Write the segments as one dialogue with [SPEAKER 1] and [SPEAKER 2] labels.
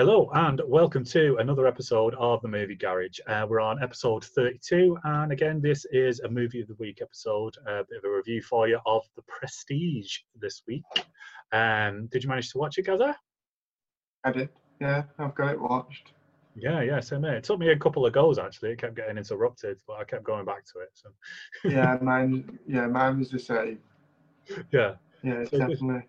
[SPEAKER 1] Hello and welcome to another episode of the Movie Garage. Uh, we're on episode 32, and again, this is a movie of the week episode, a bit of a review for you of The Prestige this week. Um, did you manage to watch it, Gaza?
[SPEAKER 2] I did. Yeah, I've got it watched.
[SPEAKER 1] Yeah, yeah, same here. It took me a couple of goes actually. It kept getting interrupted, but I kept going back to it. So
[SPEAKER 2] Yeah, mine. Yeah, mine was the same.
[SPEAKER 1] yeah,
[SPEAKER 2] Yeah,
[SPEAKER 1] So this-
[SPEAKER 2] definitely.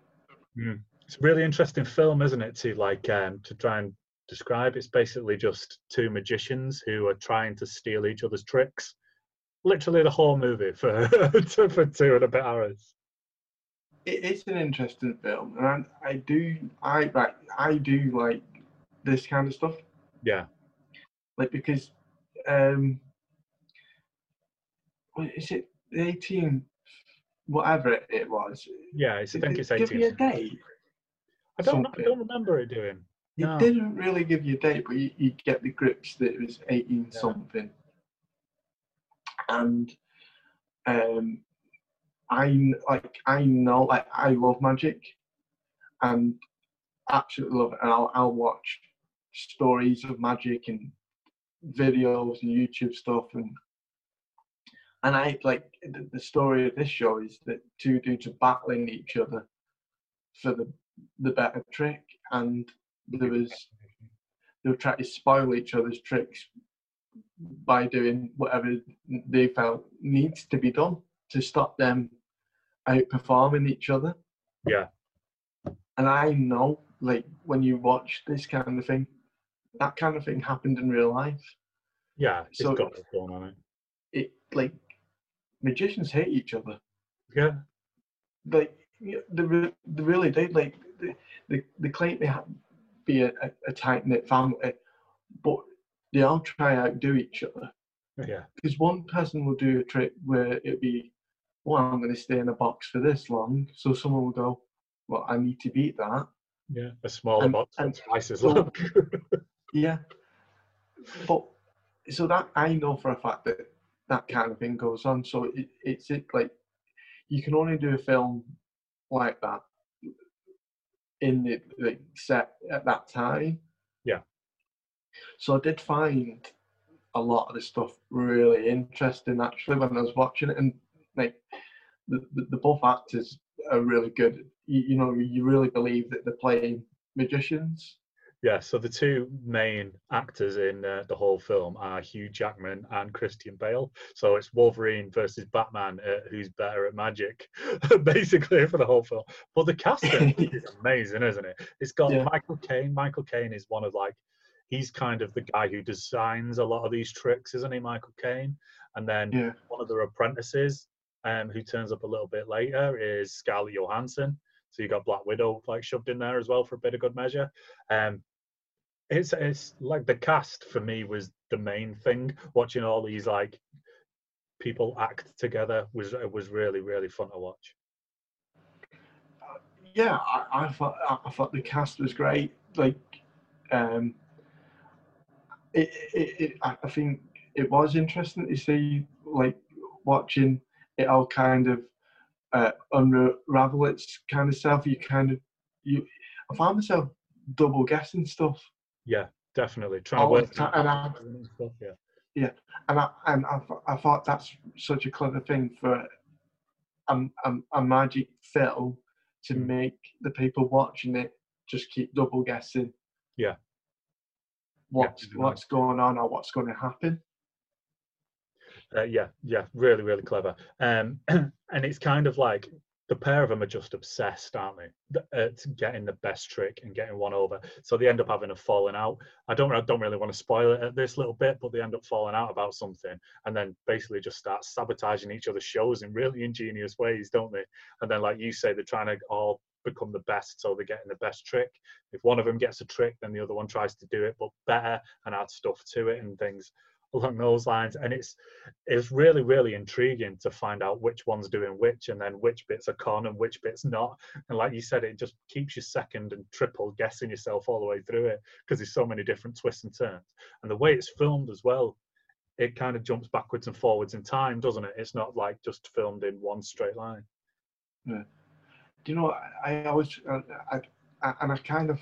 [SPEAKER 1] Mm. It's a really interesting film, isn't it? To like um, to try and describe. It's basically just two magicians who are trying to steal each other's tricks. Literally the whole movie for for two and a bit hours.
[SPEAKER 2] It, it's an interesting film, and I, I do. I like I do like this kind of stuff.
[SPEAKER 1] Yeah,
[SPEAKER 2] Like because, um, what is it the eighteen, whatever it, was?
[SPEAKER 1] yeah. It's, I think
[SPEAKER 2] it
[SPEAKER 1] it's
[SPEAKER 2] give you a
[SPEAKER 1] eighteen.
[SPEAKER 2] date?
[SPEAKER 1] I don't. I don't remember it doing.
[SPEAKER 2] It
[SPEAKER 1] No.
[SPEAKER 2] didn't really give you a date, but you, you get the grips that it was eighteen
[SPEAKER 1] Yeah.
[SPEAKER 2] something. And um, I like I know like I love magic, and absolutely love it. And I'll I'll watch stories of magic and videos and YouTube stuff and and I like the, the story of this show is that two dudes are battling each other for the the better trick and there was they were trying to spoil each other's tricks by doing whatever they felt needs to be done to stop them outperforming each other.
[SPEAKER 1] Yeah.
[SPEAKER 2] And I know, like, when you watch this kind of thing, that kind of thing happened in real life.
[SPEAKER 1] Yeah, it's
[SPEAKER 2] So-
[SPEAKER 1] got it going on it.
[SPEAKER 2] It like magicians hate each other.
[SPEAKER 1] Yeah,
[SPEAKER 2] Like they, they really do. Like they, they, they claim they have be a, a, a tight knit family, but they all try and outdo each other.
[SPEAKER 1] yeah,
[SPEAKER 2] because one person will do a trick where it'd be, well, I'm going to stay in a box for this long. So someone will go, well, I need to beat that.
[SPEAKER 1] yeah. A smaller
[SPEAKER 2] And-
[SPEAKER 1] box
[SPEAKER 2] and
[SPEAKER 1] and twice as
[SPEAKER 2] so-
[SPEAKER 1] long.
[SPEAKER 2] Yeah. But so that I know for a fact that that kind of thing goes on. So it, it's it like you can only do a film like that in the like, set at that time.
[SPEAKER 1] Yeah.
[SPEAKER 2] So I did find a lot of the stuff really interesting actually when I was watching it, and like the the, the both actors are really good. You, you know, you really believe that they're playing magicians.
[SPEAKER 1] Yeah, so the two main actors in uh, the whole film are Hugh Jackman and Christian Bale. So it's Wolverine versus Batman, uh, who's better at magic, basically for the whole film. But the casting is amazing, isn't it? It's got
[SPEAKER 2] Yeah.
[SPEAKER 1] Michael Caine. Michael Caine is one of like, he's kind of the guy who designs a lot of these tricks, isn't he, Michael Caine? And then
[SPEAKER 2] Yeah.
[SPEAKER 1] one of the apprentices, um, who turns up a little bit later, is Scarlett Johansson. So you got Black Widow like shoved in there as well for a bit of good measure. Um, it's it's like the cast for me was the main thing. Watching all these like people act together was it was really really fun to watch.
[SPEAKER 2] yeah, I, I thought I, thought the cast was great. Like, um, it, it, it I I think it was interesting to see, like, watching it all kind of uh, unravel its kind of self. You kind of you, I found myself double guessing stuff,
[SPEAKER 1] Yeah, definitely trying to
[SPEAKER 2] All the
[SPEAKER 1] work
[SPEAKER 2] and I-
[SPEAKER 1] and stuff. Yeah,
[SPEAKER 2] and I and I, I thought that's such a clever thing for a, a, a magic film to
[SPEAKER 1] Mm.
[SPEAKER 2] make the people watching it just keep double guessing.
[SPEAKER 1] Yeah.
[SPEAKER 2] What's
[SPEAKER 1] really
[SPEAKER 2] what's going on or what's going to happen?
[SPEAKER 1] uh, yeah, yeah, really really clever. Um, and it's kind of like the pair of them are just obsessed, aren't they? At uh, getting the best trick and getting one over. So they end up having a falling out. I don't I don't really want to spoil it at this little bit, but they end up falling out about something, and then basically just start sabotaging each other's shows in really ingenious ways, don't they? And then, like you say, they're trying to all become the best, so they're getting the best trick. If one of them gets a trick, then the other one tries to do it, but better and add stuff to it and things along those lines. And it's it's really really intriguing to find out which one's doing which, and then which bits are con and which bits not. And like you said, it just keeps you second and triple guessing yourself all the way through it because there's so many different twists and turns. And the way it's filmed as well, it kind of jumps backwards and forwards in time, doesn't it? It's not like just filmed in one straight line.
[SPEAKER 2] Do you know? I, always, uh, I, I, and I kind of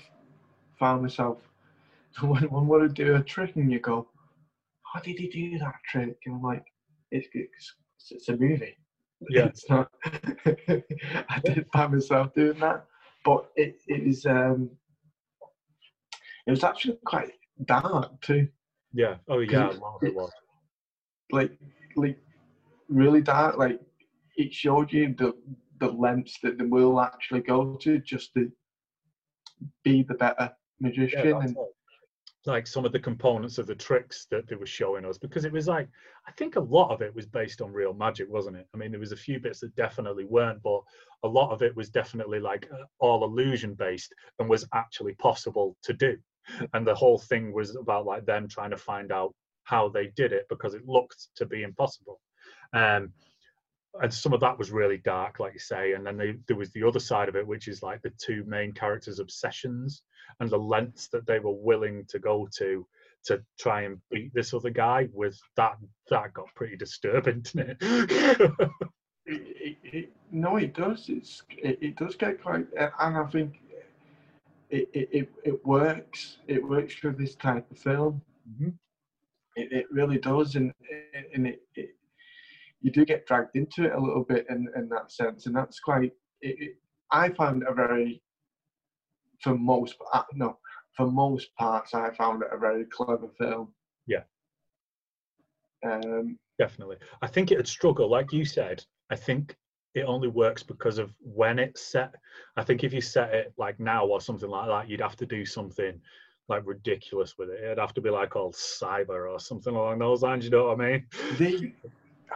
[SPEAKER 2] found myself when one would do a trick and you go, how did he do that trick? And I'm like, it's, it's, it's a movie.
[SPEAKER 1] Yeah.
[SPEAKER 2] It's not, I did find myself doing that, but it, it was, um, it was actually quite dark too.
[SPEAKER 1] Yeah. Oh yeah,
[SPEAKER 2] It's-
[SPEAKER 1] a lot of it was.
[SPEAKER 2] Like, like really dark. Like it showed you the, the lengths that they will actually go to just to be the better magician.
[SPEAKER 1] Yeah,
[SPEAKER 2] and
[SPEAKER 1] it. Like some of the components of the tricks that they were showing us because it was like I think a lot of it was based on real magic, wasn't it? I mean, there was a few bits that definitely weren't, but a lot of it was definitely like uh, all illusion based and was actually possible to do. And the whole thing was about like them trying to find out how they did it because it looked to be impossible. Um, and some of that was really dark, like you say. And then they, there was the other side of it, which is like the two main characters' obsessions and the lengths that they were willing to go to to try and beat this other guy. With that, that got pretty disturbing, didn't it?
[SPEAKER 2] it, it, it, no, it does. It's it, does get quite, and I think it, it, it, works. It works for this type of film.
[SPEAKER 1] Mhm.
[SPEAKER 2] It, it really does, and and it, it you do get dragged into it a little bit in in that sense, and that's quite. It, it, I found a very, for most, uh, no, for most parts, I found it a very clever film.
[SPEAKER 1] Yeah.
[SPEAKER 2] Um,
[SPEAKER 1] Definitely. I think it'd struggle, like you said. I think it only works because of when it's set. I think if you set it like now or something like that, you'd have to do something like ridiculous with it. It'd have to be like all cyber or something along those lines. You know what I mean?
[SPEAKER 2] they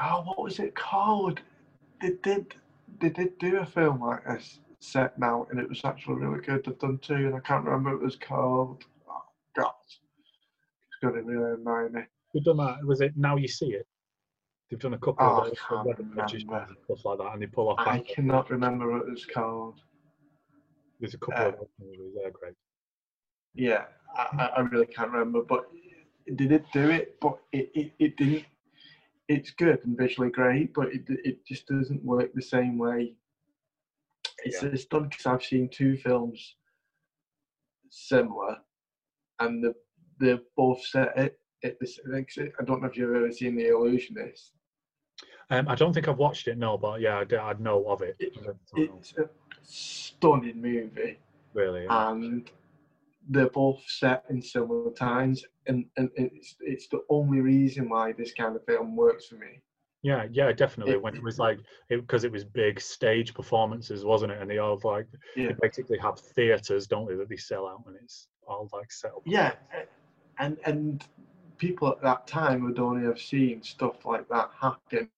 [SPEAKER 2] oh what was it called they did they did do a film like this set now and it was actually really good they've done two and i can't remember what it was called oh god it's gonna really annoy me
[SPEAKER 1] We've done that. Was it Now You See It? They've done a couple
[SPEAKER 2] Oh,
[SPEAKER 1] of those for wedding magicians and stuff like that, and they pull off.
[SPEAKER 2] i cannot remember what it was called
[SPEAKER 1] There's a couple
[SPEAKER 2] uh,
[SPEAKER 1] of movies. They're great.
[SPEAKER 2] yeah I, I- I really can't remember but they did do it but it, it, it didn't it's good and visually great but it, it just doesn't work the same way it's,
[SPEAKER 1] Yeah.
[SPEAKER 2] it's done because i've seen two films similar and the, they've both set it at this i don't know if you've ever seen the illusionist
[SPEAKER 1] Um, I don't think I've watched it. No, but yeah, I, d- I know of it.
[SPEAKER 2] It-
[SPEAKER 1] I know,
[SPEAKER 2] it's a stunning movie
[SPEAKER 1] really. yeah.
[SPEAKER 2] and they're both set in similar times and, and it's, it's the only reason why this kind of film works for me
[SPEAKER 1] Yeah, yeah, definitely.
[SPEAKER 2] It-
[SPEAKER 1] when it was like, because it, was big stage performances, wasn't it? And they all like,
[SPEAKER 2] Yeah.
[SPEAKER 1] they basically have theatres, don't they, that they sell out, and it's all like set up.
[SPEAKER 2] yeah and and people at that time would only have seen stuff like that happen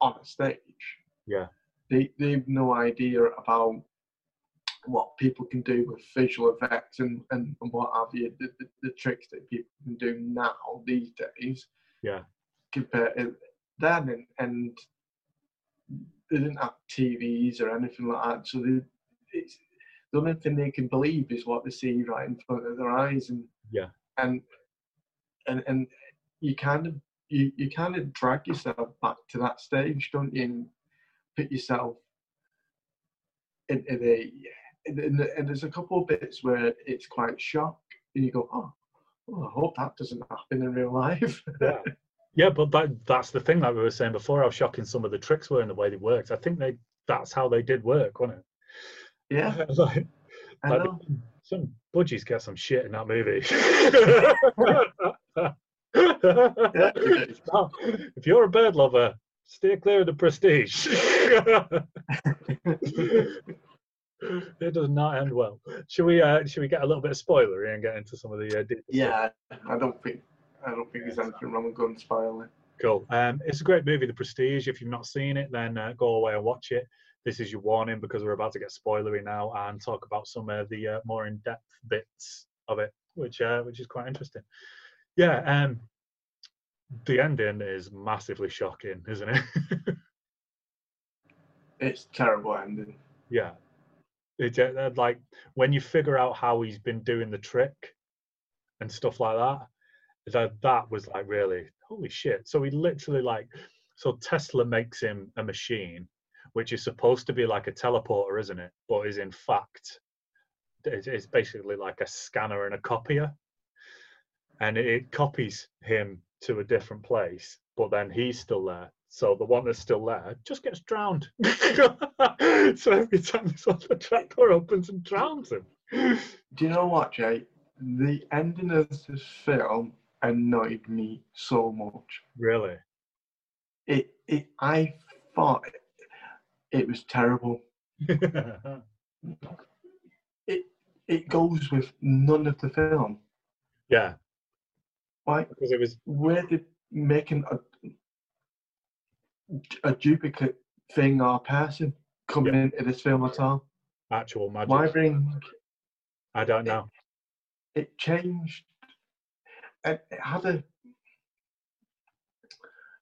[SPEAKER 2] on a stage
[SPEAKER 1] Yeah.
[SPEAKER 2] they they've no idea about what people can do with visual effects and, and, and what have you the, the, the tricks that people can do now these days
[SPEAKER 1] Yeah.
[SPEAKER 2] compared to then and, and they didn't have TVs or anything like that so they, it's the only thing they can believe is what they see right in front of their eyes and
[SPEAKER 1] Yeah.
[SPEAKER 2] and and and you kind of you, you kind of drag yourself back to that stage don't you and put yourself into the and, and, and there's a couple of bits where it's quite shock and you go oh, oh I hope that doesn't happen in real life
[SPEAKER 1] Yeah. Yeah, but that, that's the thing, like we were saying before, how shocking some of the tricks were and the way they worked. I think they that's how they did work, wasn't
[SPEAKER 2] yeah
[SPEAKER 1] it? like,
[SPEAKER 2] I
[SPEAKER 1] like,
[SPEAKER 2] know
[SPEAKER 1] some budgies get some shit in that movie.
[SPEAKER 2] Yeah, they did.
[SPEAKER 1] No, if you're a bird lover, stay clear of the prestige. it does not end well. Should we? Uh, should we get a little bit of spoilery and get into some of the? Uh, details?
[SPEAKER 2] yeah I don't think I don't think there's anything wrong with gun spoiling
[SPEAKER 1] Cool. Um, it's a great movie, The Prestige. If you've not seen it, then uh, go away and watch it. This is your warning because we're about to get spoilery now and talk about some of the uh, more in-depth bits of it, which uh, which is quite interesting. Yeah. Um, the ending is massively shocking, isn't it?
[SPEAKER 2] it's terrible ending
[SPEAKER 1] yeah. Like when you figure out how he's been doing the trick and stuff like that. That that was like really holy shit. So he literally like so Tesla makes him a machine, which is supposed to be like a teleporter, isn't it? But is in fact it's, basically like a scanner and a copier. and it copies him to a different place, but then he's still there. So the one that's still there just gets drowned. so every time this other trapdoor opens and drowns him.
[SPEAKER 2] Do you know what, Jay? The ending of this film annoyed me so much.
[SPEAKER 1] Really?
[SPEAKER 2] It, it, I thought it was terrible. It, it goes with none of the film.
[SPEAKER 1] yeah,
[SPEAKER 2] Why?
[SPEAKER 1] because it was
[SPEAKER 2] Where did making a a duplicate thing or person coming into this film at all?
[SPEAKER 1] actual magic.
[SPEAKER 2] Why bring
[SPEAKER 1] I don't know.
[SPEAKER 2] it changed? It, it had a.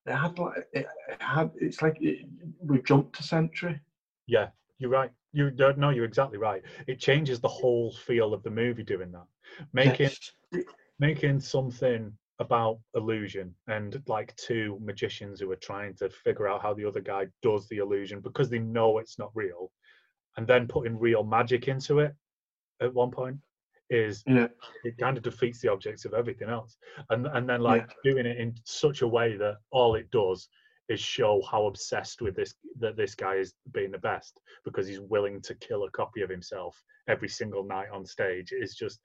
[SPEAKER 2] It had like it, it had. It's like it, we jumped a century.
[SPEAKER 1] Yeah, you're right. You don't know. You're exactly right. It changes the whole feel of the movie doing that, making
[SPEAKER 2] Yes.
[SPEAKER 1] making something about illusion and like two magicians who are trying to figure out how the other guy does the illusion because they know it's not real, and then putting real magic into it at one point is
[SPEAKER 2] Yeah.
[SPEAKER 1] it kind of defeats the objects of everything else and and then like doing it in such a way that all it does is show how obsessed with this that this guy is being the best because he's willing to kill a copy of himself every single night on stage is just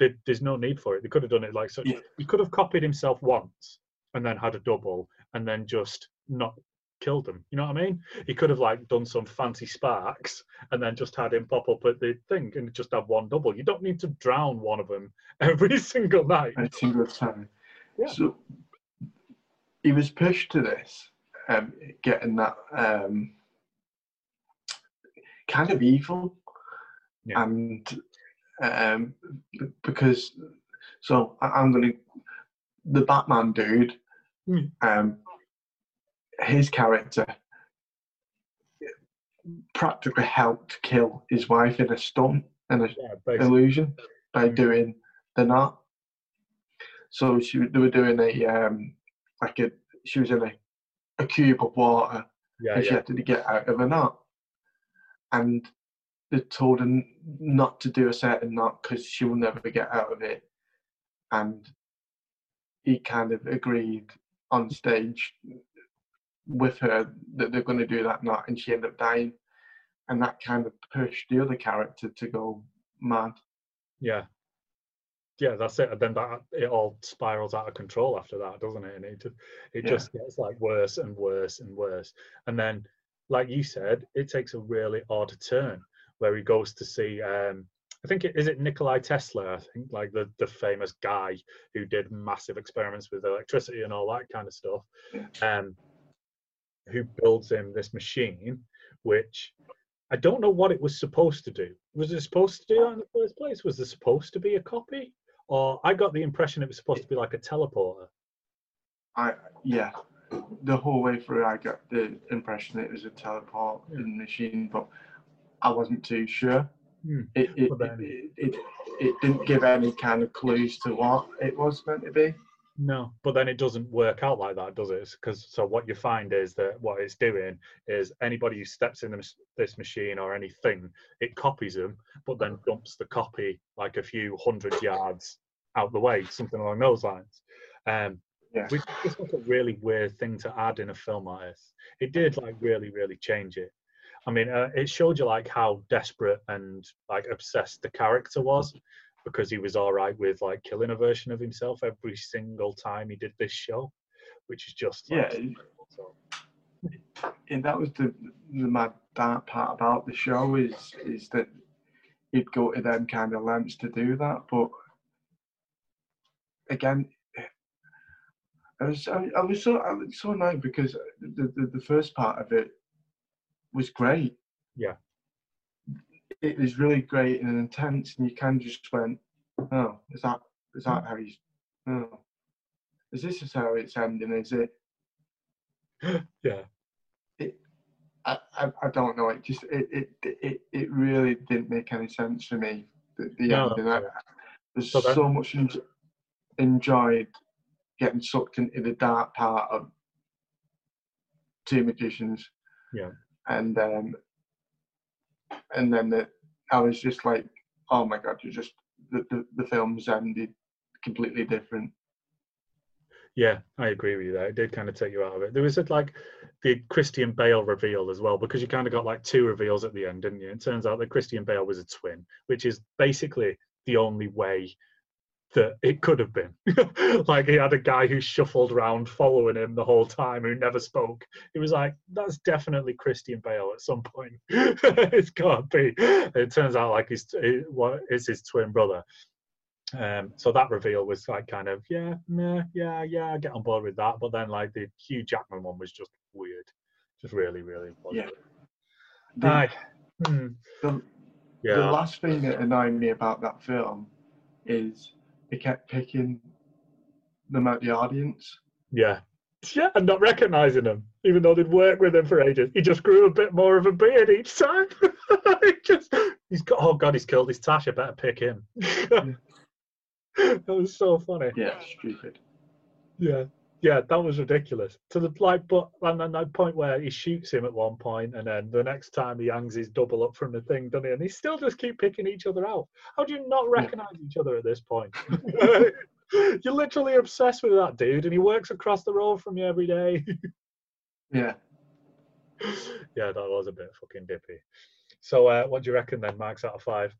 [SPEAKER 1] there, there's no need for it they could have done it like such
[SPEAKER 2] Yeah.
[SPEAKER 1] he could have copied himself once and then had a double and then just not killed him you know what i mean he could have like done some fancy sparks and then just had him pop up at the thing and just have one double you don't need to drown one of them every single night
[SPEAKER 2] every single time.
[SPEAKER 1] Yeah.
[SPEAKER 2] So he was pushed to this, um, getting that um, kind of evil,
[SPEAKER 1] Yeah.
[SPEAKER 2] and um, because so I, I'm gonna the Batman dude,
[SPEAKER 1] Hmm.
[SPEAKER 2] um, his character practically helped kill his wife in a stunt and a
[SPEAKER 1] yeah,
[SPEAKER 2] illusion by
[SPEAKER 1] Mm.
[SPEAKER 2] doing the knot. So she they were doing a um like a she was in a, a cube of water
[SPEAKER 1] yeah
[SPEAKER 2] and she had to get out of a knot. And told her not to do a certain knot because she will never get out of it. And he kind of agreed on stage with her that they're going to do that knot, and she ended up dying. And that kind of pushed the other character to go mad.
[SPEAKER 1] Yeah. Yeah, that's it. And then that it all spirals out of control after that, doesn't it? And it just it
[SPEAKER 2] Yeah.
[SPEAKER 1] just gets like worse and worse and worse. And then, like you said, it takes a really odd turn where he goes to see um I think it is it Nikolai Tesla, I think, like the the famous guy who did massive experiments with electricity and all that kind of stuff. Um who builds him this machine, which I don't know what it was supposed to do. Was it supposed to do that in the first place? Was there supposed to be a copy? Or I got the impression it was supposed to be like a teleporter.
[SPEAKER 2] I yeah, the whole way through, I got the impression it was a teleport
[SPEAKER 1] Yeah.
[SPEAKER 2] machine, but I wasn't too sure.
[SPEAKER 1] Hmm.
[SPEAKER 2] It it,
[SPEAKER 1] Well, then-
[SPEAKER 2] it it it didn't give any kind of clues to what it was meant to be.
[SPEAKER 1] No, but then it doesn't work out like that, does it? Because so what you find is that what it's doing is anybody who steps in this, this machine or anything, it copies them, but then dumps the copy like a few hundred yards out the way, something along those lines. Um,
[SPEAKER 2] Yeah.
[SPEAKER 1] which is like a really weird thing to add in a film like this. It did like really, really change it. I mean, uh, it showed you like how desperate and like obsessed the character was because he was all right with like killing a version of himself every single time he did this show, which is just
[SPEAKER 2] Yeah,
[SPEAKER 1] like,
[SPEAKER 2] it-
[SPEAKER 1] so-
[SPEAKER 2] and that was the the mad dark part about the show is is that he'd go to them kind of lengths to do that, but again. I was I, I was so I was so annoyed because the, the the first part of it was great.
[SPEAKER 1] Yeah.
[SPEAKER 2] It was really great and intense, and you kind of just went, "Oh, is that is that how he's? Oh, is this is how it's ending? Is it?
[SPEAKER 1] yeah, It,
[SPEAKER 2] I, I, I don't know. It just it, it it it really didn't make any sense for me. The, the
[SPEAKER 1] No,
[SPEAKER 2] ending. I, there's
[SPEAKER 1] So
[SPEAKER 2] so much en- enjoyed getting sucked into the dark part of two magicians.
[SPEAKER 1] Yeah.
[SPEAKER 2] And um, and then the, I was just like, oh my god, you just the, the the film's ended completely different.
[SPEAKER 1] Yeah, I agree with you there. It did kind of take you out of it. There was like the Christian Bale reveal as well, because you kind of got like two reveals at the end, didn't you? It turns out that Christian Bale was a twin, which is basically the only way that it could have been. like he had a guy who shuffled around following him the whole time who never spoke. It was like, that's definitely Christian Bale at some point. it's got to be. It turns out like he's, what is his twin brother. Um, so that reveal was like kind of yeah, yeah, yeah, yeah, I get on board with that. But then like the Hugh Jackman one was just weird, just really, really.
[SPEAKER 2] Yeah.
[SPEAKER 1] The. Hmm.
[SPEAKER 2] The, yeah. the last thing that annoyed me about that film is he kept picking them out the audience.
[SPEAKER 1] Yeah. Yeah, and not recognizing them, even though they'd worked with him for ages. He just grew a bit more of a beard each time. he just, he's got, oh God, he's killed his Tash. I better pick him. that was so funny.
[SPEAKER 2] Yeah, stupid.
[SPEAKER 1] Yeah, yeah, that was ridiculous. To the like, but and then that point where he shoots him at one point, and then the next time he hangs his double up from the thing, doesn't he? And they still just keep picking each other out. How do you not recognize yeah. each other at this point? You're literally obsessed with that dude, and he works across the road from you every day.
[SPEAKER 2] yeah.
[SPEAKER 1] Yeah, that was a bit fucking dippy. So, uh, what do you reckon then, Max, out of five?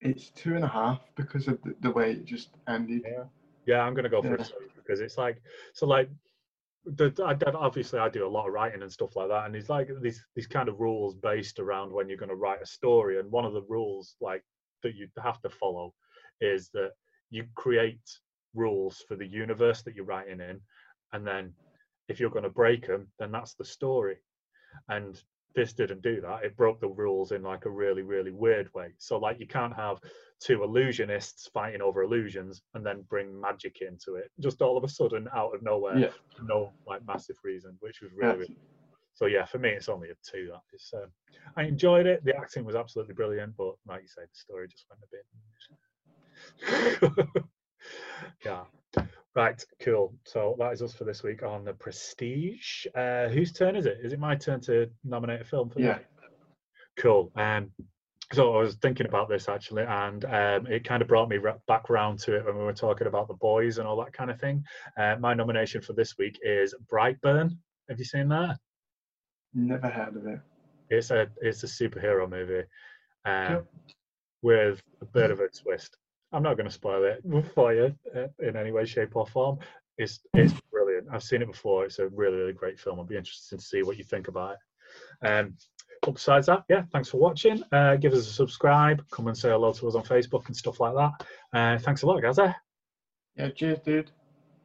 [SPEAKER 2] It's two and a half because of the, the way it just ended.
[SPEAKER 1] Yeah, yeah, I'm gonna go for yeah. it because it's like so like the, I, obviously I do a lot of writing and stuff like that, and it's like these these kind of rules based around when you're going to write a story. And one of the rules like that you have to follow is that you create rules for the universe that you're writing in, and then if you're going to break them, then that's the story. And this didn't do that. It broke the rules in like a really, really weird way. So like you can't have two illusionists fighting over illusions and then bring magic into it. Just all of a sudden out of nowhere,
[SPEAKER 2] yeah.
[SPEAKER 1] no like massive reason, which was really, really so yeah, for me it's only a two. That is, um, I enjoyed it. The acting was absolutely brilliant, but like you say, the story just went a bit. yeah. Right, cool. So that is us for this week on the Prestige. Uh, whose turn is it? Is it my turn to nominate a film for
[SPEAKER 2] yeah.
[SPEAKER 1] Cool. Um, so I was thinking about this actually, and um, it kind of brought me back round to it when we were talking about the boys and all that kind of thing. Uh, my nomination for this week is Brightburn. Have you seen that?
[SPEAKER 2] Never heard of it.
[SPEAKER 1] It's a it's a superhero movie um, with a bit of a twist. I'm not going to spoil it for you uh, in any way, shape, or form. It's it's brilliant. I've seen it before. It's a really really great film. I'll be interested to see what you think about it. Um, but besides that, yeah, thanks for watching. Uh, give us a subscribe. Come and say hello to us on Facebook and stuff like that. Uh, thanks a lot, guys.
[SPEAKER 2] Yeah, cheers, dude.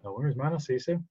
[SPEAKER 1] No worries, man. I'll see you soon.